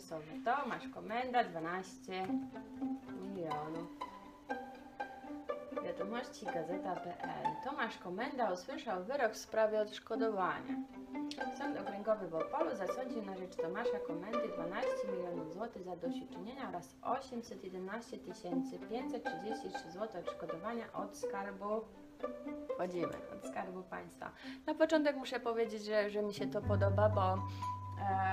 umysłowy. Tomasz Komenda 12 milionów. Wiadomości Gazeta.pl Tomasz Komenda usłyszał wyrok w sprawie odszkodowania. Sąd Okręgowy w Opolu zasądził na rzecz Tomasza Komendy 12 milionów złotych za doświadczenia oraz 811 533 zł odszkodowania od Skarbu Wchodzimy od Skarbu Państwa. Na początek muszę powiedzieć, że, że mi się to podoba, bo e,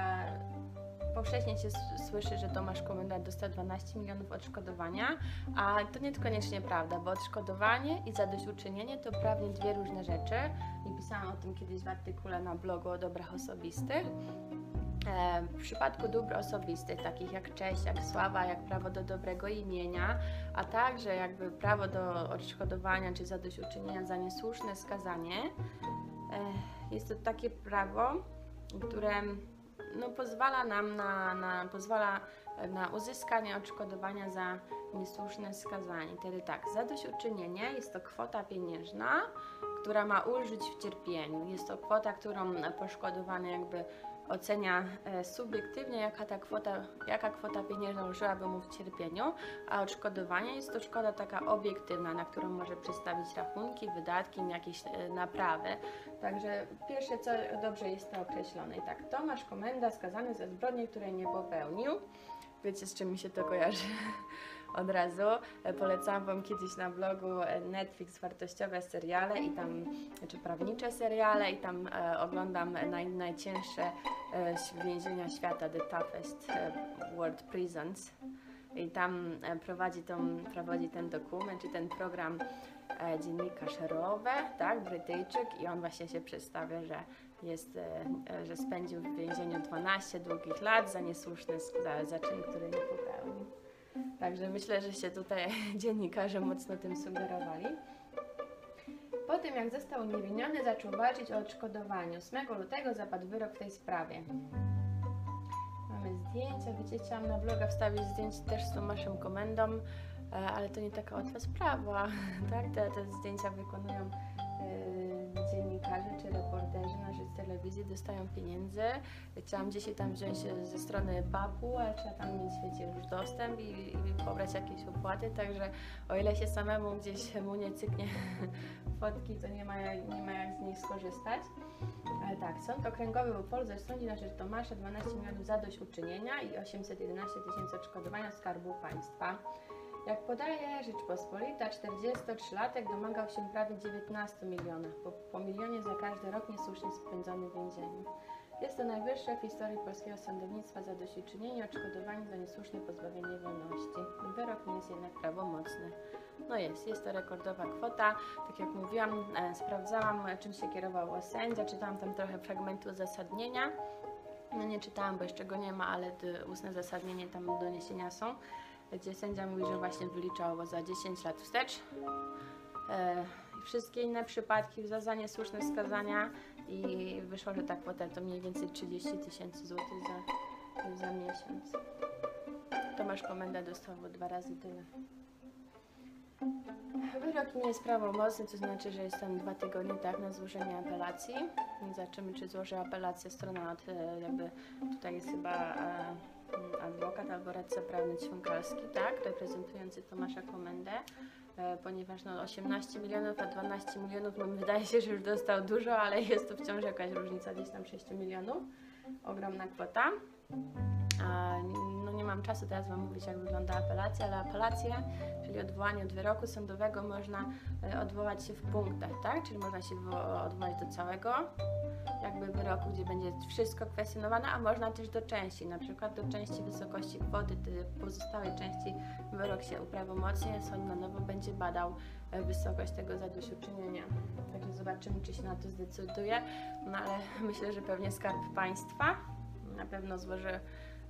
powszechnie się słyszy, że Tomasz Komendant dostał 12 milionów odszkodowania, a to nie niekoniecznie prawda, bo odszkodowanie i zadośćuczynienie to prawnie dwie różne rzeczy i pisałam o tym kiedyś w artykule na blogu o dobrach osobistych. E, W przypadku dóbr osobistych, takich jak cześć, jak sława, jak prawo do dobrego imienia, a także jakby prawo do odszkodowania czy zadośćuczynienia za niesłuszne skazanie, e, jest to takie prawo, które no, pozwala nam na, na, pozwala na uzyskanie odszkodowania za niesłuszne skazanie. Wtedy tak, zadośćuczynienie jest to kwota pieniężna, która ma ulżyć w cierpieniu. Jest to kwota, którą poszkodowany jakby ocenia e, subiektywnie, jaka ta kwota, jaka kwota pieniężna ulżyłaby mu w cierpieniu, a odszkodowanie jest to szkoda taka obiektywna, na którą może przedstawić rachunki, wydatki, jakieś e, naprawy. Także pierwsze co dobrze jest to określone. I tak, Tomasz Komenda skazany za zbrodnię, której nie popełnił. Wiecie z czym mi się to kojarzy od razu. E, Polecałam Wam kiedyś na blogu e, Netflix wartościowe seriale i tam, czy prawnicze seriale i tam e, oglądam naj, najcięższe e, więzienia świata, The Toughest e, World Prisons. I tam prowadzi, tą, prowadzi ten dokument, czy ten program dziennikarz Rowe, tak, Brytyjczyk i on właśnie się przedstawia, że jest, e, e, że spędził w więzieniu 12 długich lat za niesłuszny sk- za, za czyn, który nie popełnił. Także myślę, że się tutaj dziennikarze mocno tym sugerowali. Po tym, jak został uniewinniony, zaczął walczyć o odszkodowaniu. 8 lutego zapadł wyrok w tej sprawie. Mamy zdjęcia, wiecie, chciałam na bloga wstawić zdjęcie też z Tomaszem Komendą, e, ale to nie taka łatwa sprawa, tak? Te, te zdjęcia wykonują e, dziennikarze czy reporterzy na rzecz telewizji, dostają pieniędzy. Chciałam je tam wziąć e, ze strony PAP-u, ale trzeba tam mieć, wiecie, już dostęp i, i pobrać jakieś opłaty, także o ile się samemu gdzieś mu nie cyknie fotki, to nie ma, jak, nie ma jak z nich skorzystać. Ale tak, Sąd Okręgowy w Opolu zasądził na rzecz Tomasza 12 milionów zadośćuczynienia i 811 tysięcy odszkodowania Skarbu Państwa. Jak podaje Rzeczpospolita, 43-latek domagał się prawie 19 milionów, po, po milionie za każdy rok niesłusznie spędzony w więzieniu. Jest to najwyższe w historii polskiego sądownictwa zadośćuczynienie i odszkodowanie za niesłuszne pozbawienie wolności. Wyrok nie jest jednak prawomocny. No jest, jest to rekordowa kwota. Tak jak mówiłam, e, sprawdzałam, e, czym się kierował sędzia, czytałam tam trochę fragmentu uzasadnienia. No nie czytałam, bo jeszcze go nie ma, ale ustne zasadnienie tam doniesienia są, gdzie sędzia mówi, że właśnie wyliczał za 10 lat wstecz. I wszystkie inne przypadki za, niesłuszne skazania i wyszło, że ta kwota to mniej więcej 30 tysięcy złotych za, za miesiąc. Tomasz Komenda dostał dwa razy tyle. Wyrok nie jest prawomocny, to znaczy, że jest tam dwa tygodnie tak na złożenie apelacji. Zobaczymy, czy złoży apelację strona od, e, jakby tutaj jest chyba e, adwokat albo radca prawny Ćwiąkalski, tak, reprezentujący Tomasza Komendę, e, ponieważ no 18 milionów, a 12 milionów, no wydaje się, że już dostał dużo, ale jest to wciąż jakaś różnica gdzieś tam 6 milionów. Ogromna kwota. A, mam czasu teraz Wam mówić, jak wygląda apelacja, ale apelację, czyli odwołanie od wyroku sądowego, można e, odwołać się w punktach, tak? Czyli można się wo- odwołać do całego jakby wyroku, gdzie będzie wszystko kwestionowane, a można też do części, na przykład do części wysokości kwoty, ty- pozostałej części wyrok się uprawomocnie, sąd na nowo będzie badał e, wysokość tego zadośćuczynienia. Także zobaczymy, czy się na to zdecyduje, no ale myślę, że pewnie Skarb Państwa na pewno złoży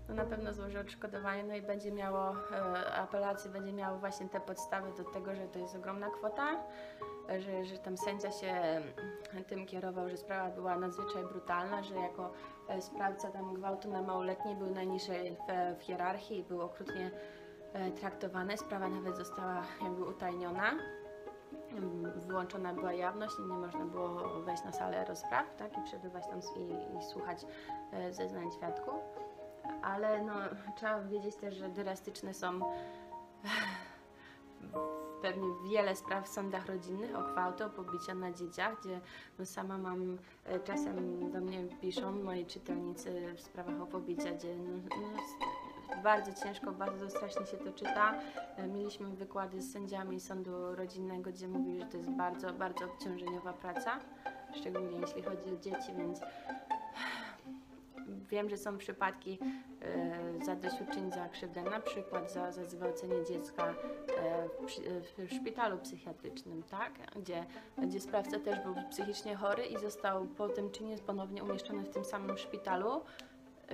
no na pewno złoży odszkodowanie, no i będzie miało, e, apelacji będzie miało właśnie te podstawy do tego, że to jest ogromna kwota, że, że tam sędzia się mm, tym kierował, że sprawa była nadzwyczaj brutalna, że jako e, sprawca tam gwałtu na małoletniej był najniżej w, w hierarchii i był okrutnie e, traktowany. Sprawa nawet została jakby utajniona. Wyłączona była jawność i nie można było wejść na salę rozpraw tak, i przebywać tam i, i słuchać zeznań świadków ale no, trzeba wiedzieć też, że drastyczne są pewnie wiele spraw w sądach rodzinnych o gwałty, o pobicia na dzieciach, gdzie no sama mam, e, czasem do mnie piszą moi czytelnicy w sprawach o pobicia, gdzie no, no, bardzo ciężko, bardzo strasznie się to czyta. E, Mieliśmy wykłady z sędziami sądu rodzinnego, gdzie mówili, że to jest bardzo, bardzo obciążeniowa praca, szczególnie jeśli chodzi o dzieci, więc wiem, że są przypadki e, zadośćuczyń za krzywdę, na przykład za, za zgwałcenie dziecka e, w, przy- w szpitalu psychiatrycznym, tak? Gdzie, gdzie sprawca też był psychicznie chory i został po tym czynie ponownie umieszczony w tym samym szpitalu,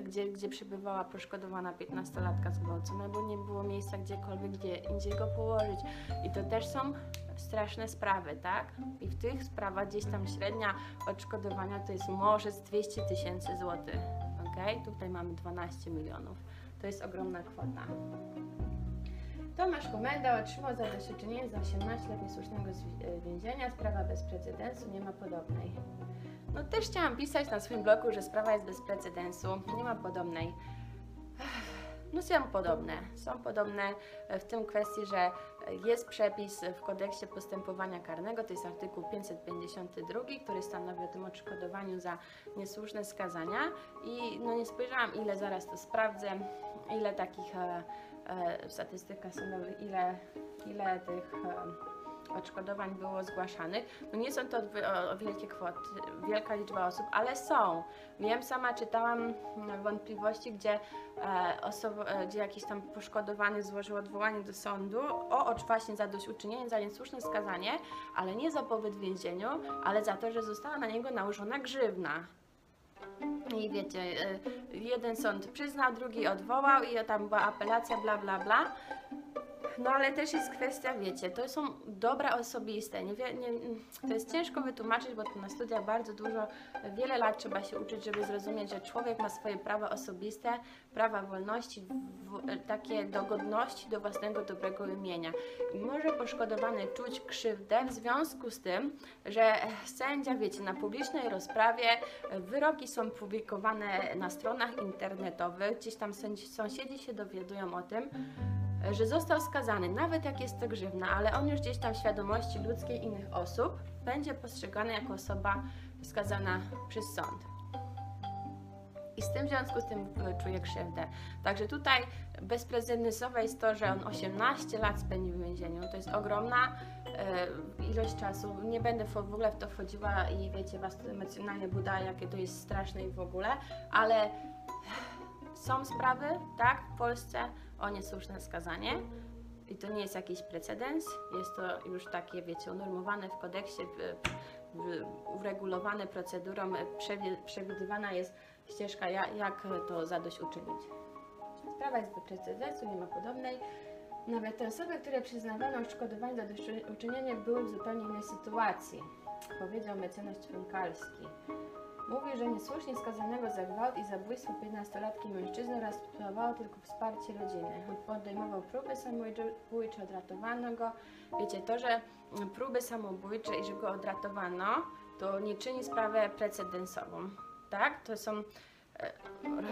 gdzie, gdzie przebywała poszkodowana 15-latka zgwałcona, bo nie było miejsca gdziekolwiek, gdzie indziej go położyć. I to też są straszne sprawy, tak? I w tych sprawach gdzieś tam średnia odszkodowania to jest może z 200 tysięcy złotych, ok? Tutaj mamy 12 milionów. To jest ogromna kwota. Tomasz Komenda otrzymał zadośćuczynienie za 18 lat niesłusznego e, więzienia. Sprawa bez precedensu, nie ma podobnej. No też chciałam pisać na swoim blogu, że sprawa jest bez precedensu, nie ma podobnej. No są podobne. Są podobne e, w tym kwestii, że jest przepis w kodeksie postępowania karnego, to jest artykuł 552, który stanowi o tym odszkodowaniu za niesłuszne skazania. I no nie spojrzałam ile zaraz to sprawdzę, ile takich e, e, sądowych, ile, ile tych e, odszkodowań było zgłaszanych. No nie są to o, wielkie kwoty, wielka liczba osób, ale są. Wiem, sama czytałam mm, wątpliwości, gdzie, e, osoba, e, gdzie jakiś tam poszkodowany złożył odwołanie do sądu o właśnie zadośćuczynienie za niesłuszne skazanie, ale nie za pobyt w więzieniu, ale za to, że została na niego nałożona grzywna. I wiecie, e, jeden sąd przyznał, drugi odwołał i tam była apelacja, bla, bla, bla. No ale też jest kwestia, wiecie, to są dobra osobiste. Nie, nie, to jest ciężko wytłumaczyć, bo na studiach bardzo dużo, wiele lat trzeba się uczyć, żeby zrozumieć, że człowiek ma swoje prawa osobiste, prawa wolności, w, takie do godności, do własnego dobrego imienia. I może poszkodowany czuć krzywdę w związku z tym, że sędzia, wiecie, na publicznej rozprawie wyroki są publikowane na stronach internetowych, gdzieś tam sąsiedzi się dowiadują o tym, że został skazany, nawet jak jest to grzywna, ale on już gdzieś tam w świadomości ludzkiej innych osób będzie postrzegany jako osoba skazana przez sąd. I z tym w związku z tym y, czuje krzywdę. Także tutaj bezprecedensowe jest to, że on 18 lat spędził w więzieniu. To jest ogromna e, ilość czasu. Nie będę w ogóle w to wchodziła i wiecie, was to emocjonalnie buda, jakie to jest straszne i w ogóle, ale są sprawy, tak, w Polsce o niesłuszne skazanie i to nie jest jakiś precedens, jest to już takie, wiecie, unormowane w kodeksie, w, w, uregulowane procedurą, przewi- przewidywana jest ścieżka, jak, to zadośćuczynić. Sprawa jest bez precedensu, nie ma podobnej. Nawet te osoby, które przyznawano odszkodowanie za zadośćuczynienie były w zupełnie innej sytuacji, powiedział mecenas Członkalski. Mówi, że niesłusznie skazanego za gwałt i zabójstwo 15-latki mężczyzny oraz spróbowało tylko wsparcie rodziny. Podejmował próby samobójcze, odratowano go. Wiecie, to, że próby samobójcze i że go odratowano, to nie czyni sprawę precedensową. Tak? To są e,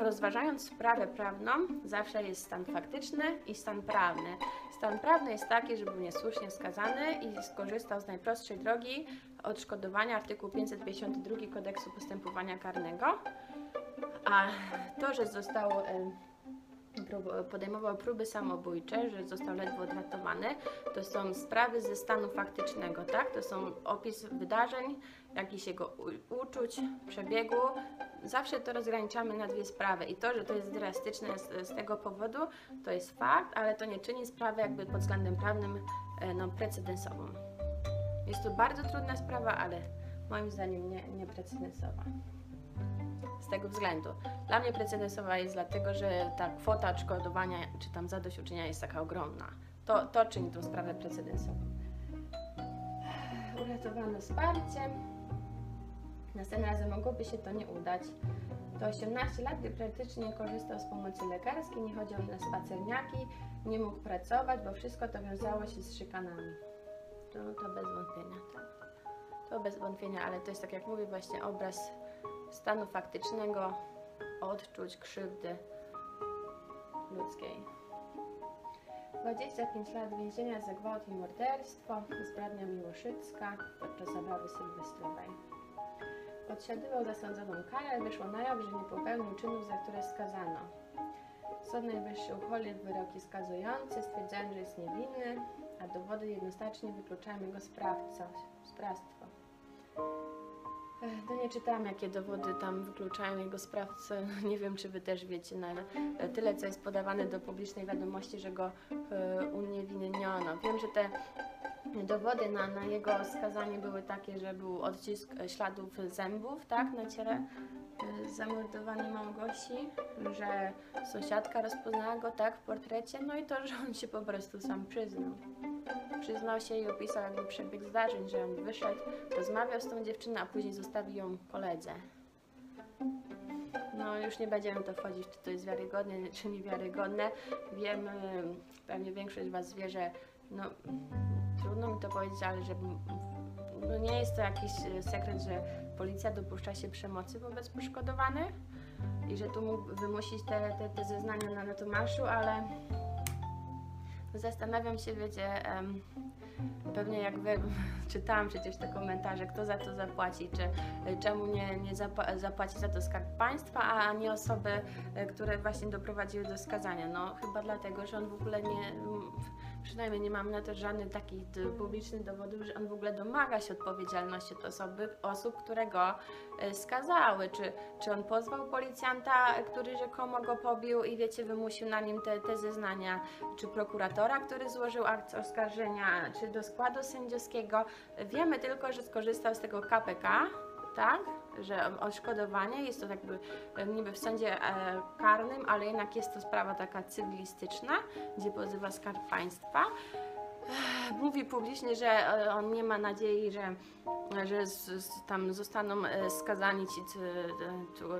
rozważając sprawę prawną, zawsze jest stan faktyczny i stan prawny. Stan prawny jest taki, że był niesłusznie skazany i skorzystał z najprostszej drogi odszkodowania artykuł 552 kodeksu postępowania karnego. A to, że został podejmował próby samobójcze, że został ledwo odratowany, to są sprawy ze stanu faktycznego, tak? To są opis wydarzeń, jakichś jego uczuć, przebiegu. Zawsze to rozgraniczamy na dwie sprawy i to, że to jest drastyczne z, z tego powodu, to jest fakt, ale to nie czyni sprawy jakby pod względem prawnym e, no, precedensową. Jest to bardzo trudna sprawa, ale moim zdaniem nie, nie precedensowa. Z tego względu. Dla mnie precedensowa jest dlatego, że ta kwota odszkodowania czy tam zadośćuczynienia jest taka ogromna. To, to czyni tą sprawę precedensową. Uratowano wsparcie. Następnym razem mogłoby się to nie udać. To 18 lat, gdy praktycznie korzystał z pomocy lekarskiej, nie chodził na spacerniaki, nie mógł pracować, bo wszystko to wiązało się z szykanami. To, to bez wątpienia, tak. To bez wątpienia, ale to jest tak jak mówię, właśnie obraz stanu faktycznego, odczuć, krzywdy. ludzkiej. 25 lat więzienia za gwałt i morderstwo, zbrodnia miłoszycka podczas zabawy sylwestrowej. Odsiadywał zasądzoną karę, wyszło na jaw, że nie popełnił czynów, za które skazano. Sąd Najwyższy uchwalił wyroki skazujące, stwierdzając, że jest niewinny, a dowody jednoznacznie wykluczają jego sprawca, sprawstwo. No nie czytałam, jakie dowody tam wykluczają jego sprawcę. Nie wiem, czy wy też wiecie, no ale e, tyle, co jest podawane do publicznej wiadomości, że go e, uniewinniono. Wiem, że te dowody na, na jego skazanie były takie, że był odcisk e, śladów zębów, tak, na ciele e, zamordowanej Małgosi, że sąsiadka rozpoznała go, tak, w portrecie, no i to, że on się po prostu sam przyznał. Przyznał się i opisał jakby przebieg zdarzeń, że on wyszedł, rozmawiał z tą dziewczyną, a później zostawił ją koledze. No już nie będziemy to wchodzić, czy to jest wiarygodne, czy niewiarygodne. Wiem, y, pewnie większość Was wie, że no, trudno mi to powiedzieć, ale że no, nie jest to jakiś y, sekret, że policja dopuszcza się przemocy wobec poszkodowanych i że tu mógł wymusić te, te, te zeznania na, na Tomaszu, ale zastanawiam się, wiecie, em, pewnie jak wy czytałam przecież te komentarze, kto za to zapłaci, czy y, czemu nie, nie zapłaci za to skarb państwa, a nie osoby, y, które właśnie doprowadziły do skazania. No chyba dlatego, że on w ogóle nie, przynajmniej nie mam na to żadnych takich d- publicznych dowodów, że on w ogóle domaga się odpowiedzialności od osoby, osób, które go y, skazały. Czy, czy on pozwał policjanta, y, który rzekomo go pobił i wiecie, wymusił na nim te, te zeznania, czy prokuratora, który złożył akt oskarżenia, czy do składu sędziowskiego. Wiemy tylko, że skorzystał z tego KPK, tak? Że odszkodowanie jest to jakby e, niby w sądzie e, karnym, ale jednak jest to sprawa taka cywilistyczna, gdzie pozywa skarb państwa. Mówi publicznie, że e, on nie ma nadziei, że, że z, tam zostaną skazani ci,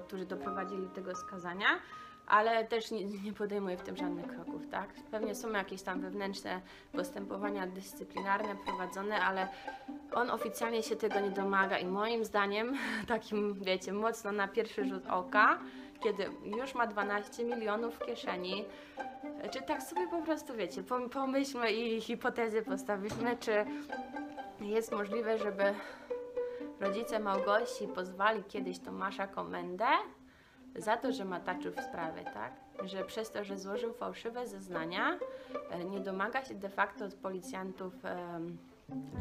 którzy doprowadzili do tego skazania, ale też nie, nie podejmuje w tym żadnych kroków, tak? Pewnie są jakieś tam wewnętrzne postępowania dyscyplinarne prowadzone, ale on oficjalnie się tego nie domaga i moim zdaniem, takim wiecie, mocno na pierwszy rzut oka, kiedy już ma 12 milionów w kieszeni, czy tak sobie po prostu wiecie, pom- pomyślmy i hipotezy postawimy, czy jest możliwe, żeby rodzice Małgosi pozwali kiedyś Tomasza Komendę za to, że mataczył w sprawie, tak? Że przez to, że złożył fałszywe zeznania, e, nie domaga się de facto od policjantów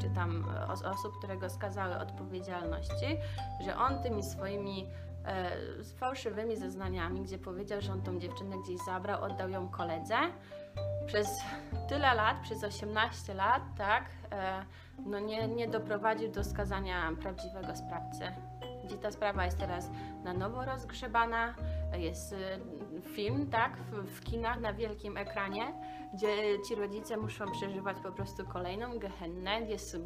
czy tam e, os- osób, które go skazały odpowiedzialności, że on tymi swoimi e, fałszywymi zeznaniami, gdzie powiedział, że on tą dziewczynę gdzieś zabrał, oddał ją koledze, przez tyle lat, przez 18 lat, tak, no nie, nie doprowadził do skazania prawdziwego sprawcy. Gdzie ta sprawa jest teraz na nowo rozgrzebana, jest e, film, tak, w, w kinach na wielkim ekranie, gdzie ci rodzice muszą przeżywać po prostu kolejną gehennę, jest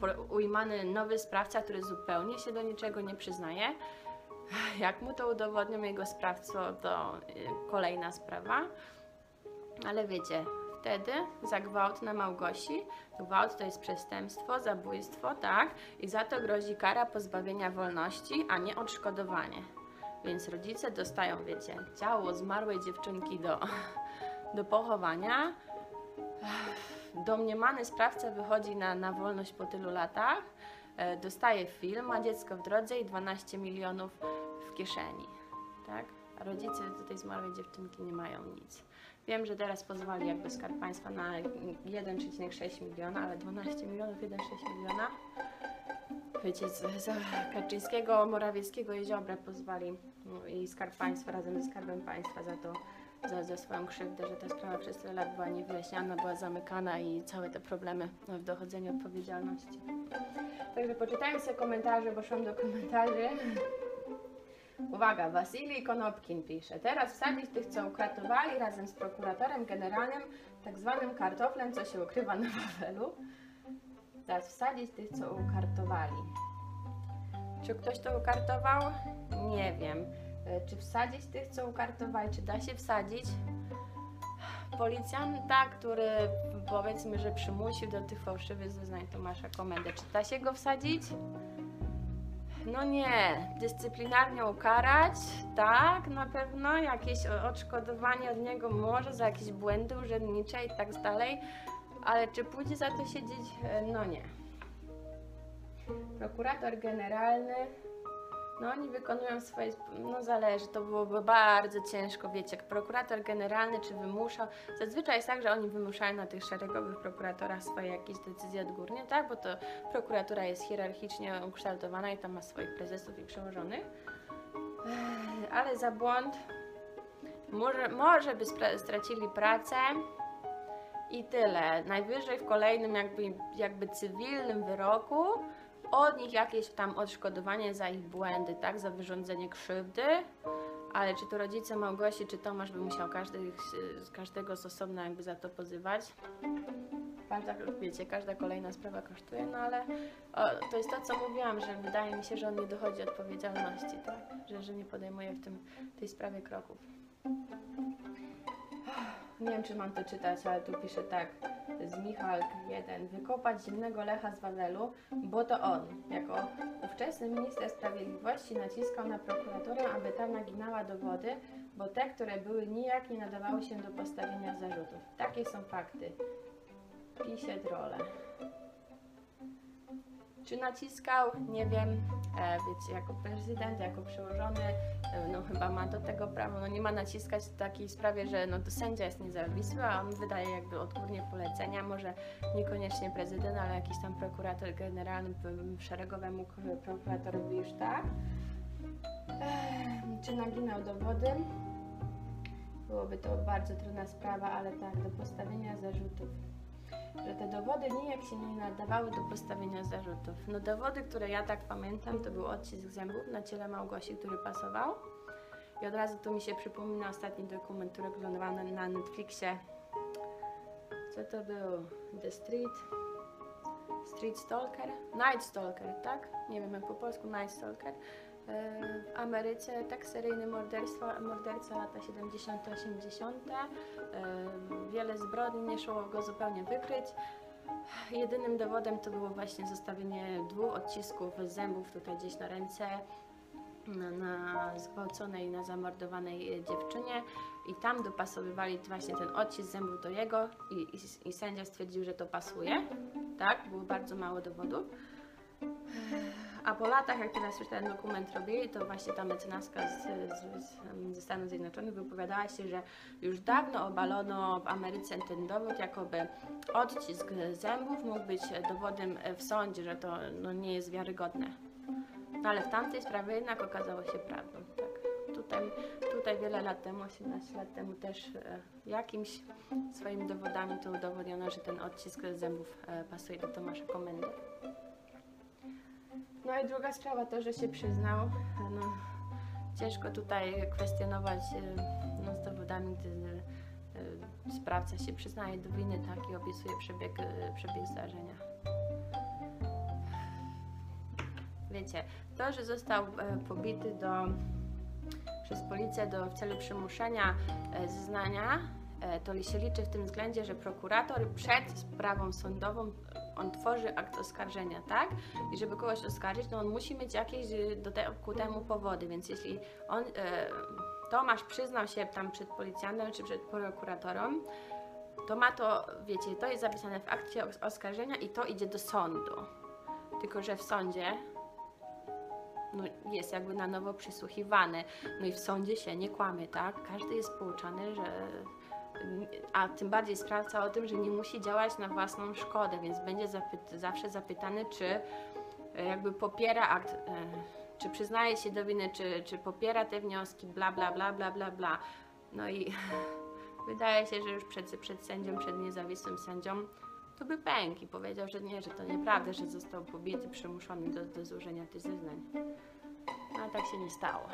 pro- ujmany nowy sprawca, który zupełnie się do niczego nie przyznaje. Jak mu to udowodnią jego sprawcą, to y, kolejna sprawa. Ale wiecie, wtedy za gwałt na Małgosi, gwałt to jest przestępstwo, zabójstwo, tak? I za to grozi kara pozbawienia wolności, a nie odszkodowanie. Więc rodzice dostają, wiecie, ciało zmarłej dziewczynki do, do pochowania. Domniemany sprawca wychodzi na, na wolność po tylu latach, e, dostaje film, ma dziecko w drodze i 12 milionów w kieszeni, tak? A rodzice do tej zmarłej dziewczynki nie mają nic. Wiem, że teraz pozwali jakby Skarb Państwa na 1,6 miliona, ale 12 milionów, 1,6 miliona. Wiecie, z- za Kaczyńskiego, Morawieckiego i Ziobrę pozwali no, i Skarb Państwa razem ze Skarbem Państwa za to, za, za swoją krzywdę, że ta sprawa przez tyle lat była niewyjaśniana, była zamykana i całe te problemy no, w dochodzeniu odpowiedzialności. Także poczytajmy sobie komentarze, bo szłam do komentarzy. Uwaga, Wasilij Konopkin pisze. Teraz wsadzić tych, co ukratowali razem z prokuratorem generalnym, tak zwanym kartoflem, co się ukrywa na Wawelu. Teraz wsadzić tych, co ukartowali. Czy ktoś to ukartował? Nie wiem. E, Czy wsadzić tych, co ukartowali? Czy da się wsadzić? Policjanta, który powiedzmy, że przymusił do tych fałszywych zeznań Tomasza Komendę. Czy da się go wsadzić? No nie, dyscyplinarnie ukarać, tak, na pewno, jakieś odszkodowanie od niego może za jakieś błędy urzędnicze i tak dalej, ale czy pójdzie za to siedzieć? E, No nie. Prokurator generalny, no oni wykonują swoje, no zależy, to byłoby bardzo ciężko, wiecie, jak prokurator generalny czy wymusza, zazwyczaj jest tak, że oni wymuszają na tych szeregowych prokuratorach swoje jakieś decyzje odgórnie, tak, bo to prokuratura jest hierarchicznie ukształtowana i tam ma swoich prezesów i przełożonych, ale za błąd. Może, może by stracili pracę. I tyle. Najwyżej w kolejnym jakby, jakby cywilnym wyroku od nich jakieś tam odszkodowanie za ich błędy, tak, za wyrządzenie krzywdy. Ale czy to rodzice Małgosi, czy Tomasz by musiał każdy, każdego z osobna jakby za to pozywać? Każda, wiecie, każda kolejna sprawa kosztuje, no ale o, to jest to, co mówiłam, że wydaje mi się, że on nie dochodzi odpowiedzialności, tak? Że, że nie podejmuje w tym, tej sprawie kroków. Nie wiem, czy mam to czytać, ale tu pisze tak. Z Michalk 1. Wykopać zimnego Lecha z Wawelu, bo to on, jako ówczesny minister sprawiedliwości, naciskał na prokuraturę, aby ta naginała dowody, bo te, które były nijak nie nadawały się do postawienia zarzutów. Takie są fakty. Pisie drole. Czy naciskał? Nie wiem. E, wiecie, jako prezydent, jako przełożony, e, no chyba ma do tego prawo. No nie ma naciskać w takiej sprawie, że no to sędzia jest niezawisły, a on wydaje jakby odgórnie polecenia. Może niekoniecznie prezydent, ale jakiś tam prokurator generalny szeregowemu prokuratorowi już tak. Czy naginał dowody? Byłoby to bardzo trudna sprawa, ale tak, do postawienia zarzutów że te dowody nijak się nie nadawały do postawienia zarzutów. No dowody, które ja tak pamiętam, to był odcisk zębów na ciele Małgosi, który pasował. I od razu tu mi się przypomina ostatni dokument, który oglądałam na, na Netflixie. Co to był? The Street? Street Stalker? Night Stalker, tak? Nie wiem jak po polsku, Night Stalker. W Ameryce tak seryjny morderstwo, morderca lata 70. 80. E, Wiele zbrodni nie szło go zupełnie wykryć. Jedynym dowodem to było właśnie zostawienie dwóch odcisków zębów tutaj gdzieś na ręce na, zgwałconej, na zamordowanej dziewczynie i tam dopasowywali właśnie ten odcisk zębów do jego i, i, i sędzia stwierdził, że to pasuje. Tak, było bardzo mało dowodów. A po latach, jak teraz już ten dokument robili, to właśnie ta mecenaska z, z, z, ze Stanów Zjednoczonych wypowiadała się, że już dawno obalono w Ameryce ten dowód, jakoby odcisk zębów mógł być dowodem w sądzie, że to no, nie jest wiarygodne. No ale w tamtej sprawie jednak okazało się prawdą. Tak. Tutaj, tutaj wiele lat temu, 18 lat temu też e, jakimś swoimi dowodami to udowodniono, że ten odcisk zębów e, pasuje do Tomasza Komendy. No i druga sprawa to, że się przyznał. No, ciężko tutaj kwestionować e, no, z dowodami, gdy e, sprawca się przyznaje do winy tak, i opisuje przebieg, e, przebieg zdarzenia. Wiecie, to, że został pobity do, przez policję do, w celu przymuszenia zeznania, to się liczy w tym względzie, że prokurator przed sprawą sądową on tworzy akt oskarżenia, tak? I żeby kogoś oskarżyć, no on musi mieć jakieś e, do te, ku temu powody, więc jeśli on, e, Tomasz przyznał się tam przed policjantem czy przed prokuratorem, to ma to, wiecie, to jest zapisane w akcie os- oskarżenia i to idzie do sądu. Tylko, że w sądzie no, jest jakby na nowo przysłuchiwany. No i w sądzie się nie kłamie, tak? Każdy jest pouczany, że. A tym bardziej sprawca o tym, że nie musi działać na własną szkodę, więc będzie zawsze zapytany, czy e, jakby popiera akt, e, czy przyznaje się do winy, czy, czy popiera te wnioski, bla, bla, bla, bla, bla, bla. No i wydaje się, że już przed, przed sędzią, przed niezawisłym sędzią, to by pękł i powiedział, że nie, że to nieprawda, że został pobity, przymuszony do, do złożenia tych zeznań. No, a tak się nie stało.